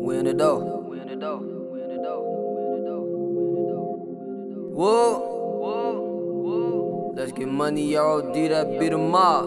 We in the door. Whoa. Whoa. Whoa. Let's get money, y'all. D that beat 'em up.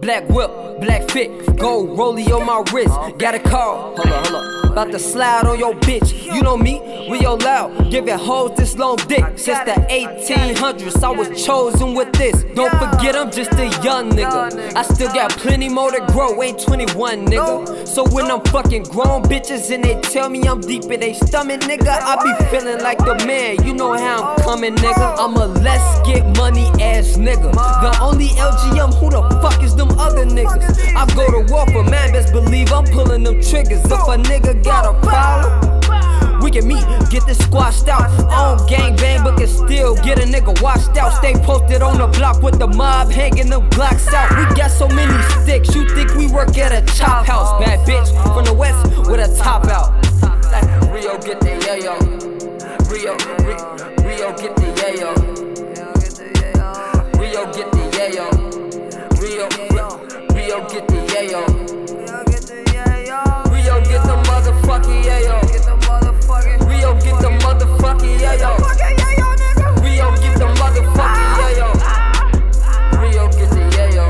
Black whip, black fit, gold rollie on my wrist. Got a call, hold up, hold up. About to slide on your bitch. You know me, Rio Loud. Giving hoes this long dick. Since the 1800s, I was chosen with this. Don't forget, I'm just a young nigga. I still got plenty more to grow, ain't 21, nigga. So when I'm fucking grown bitches and they tell me I'm deep in they stomach, nigga, I be feeling like the man. You know how I'm coming, nigga. I'm a let's get money ass nigga. The only LGM, who the fuck is them other niggas? I go to war for man, pulling them triggers. If a nigga got a problem, we can meet, get this squashed out. On gang bang, but can still get a nigga washed out. Stay posted on the block with the mob hanging the blocks out. We got so many sticks, you think we work at a chop house? Bad bitch from the west with a top out. Rio get the yayo. Rio, Rio get the yayo. Rio get the yayo. Rio, Rio get the yayo. Rio get the motherfucking yayo. Rio get the motherfucking yayo. Rio get the motherfucking yayo. Rio get the yayo.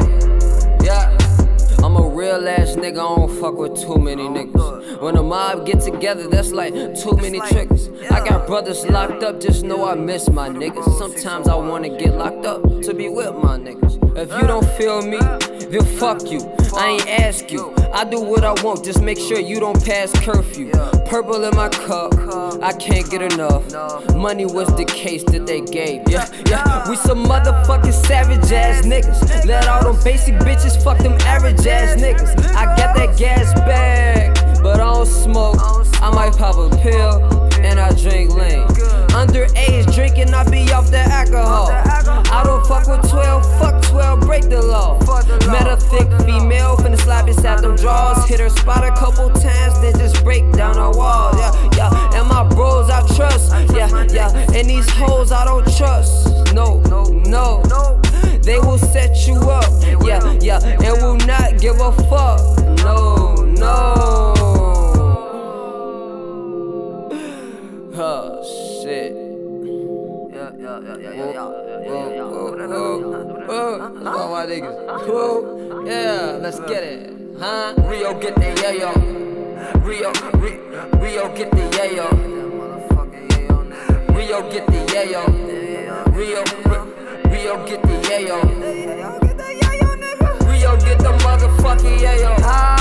Yeah. I'm a real ass nigga, I don't fuck with too many niggas. When the mob get together, that's like too many triggers. I got brothers locked up, just know I miss my niggas. Sometimes I wanna get locked up to be with my niggas. If you don't feel me, then fuck you. I ain't ask you. I do what I want, just make sure you don't pass curfew. Purple in my cup, I can't get enough. Money was the case that they gave. Yeah, yeah. We some motherfucking savage ass niggas. Let all them basic bitches fuck them average ass niggas. I got that gas bag, but I don't smoke. I might pop a pill and I drink lean. Underage drinking, I be off the alcohol. I don't fuck with 12, fuck 12, break the law. Met a thick female, finna slide beside them drawers. Hit her spot a couple times, then just break down the wall. Yeah, yeah. And my bros I trust. Yeah, yeah. And these hoes I don't trust. No, no. They will set you up. Yeah, yeah. And will not give a fuck. No, no. Oh, shit. All my niggas. Whoa. Yeah, let's get it. Huh? Rio get the yayo. Rio, Rio, get the yayo. Rio get the yayo. Rio, Rio get the yayo. Rio get the motherfucking yayo.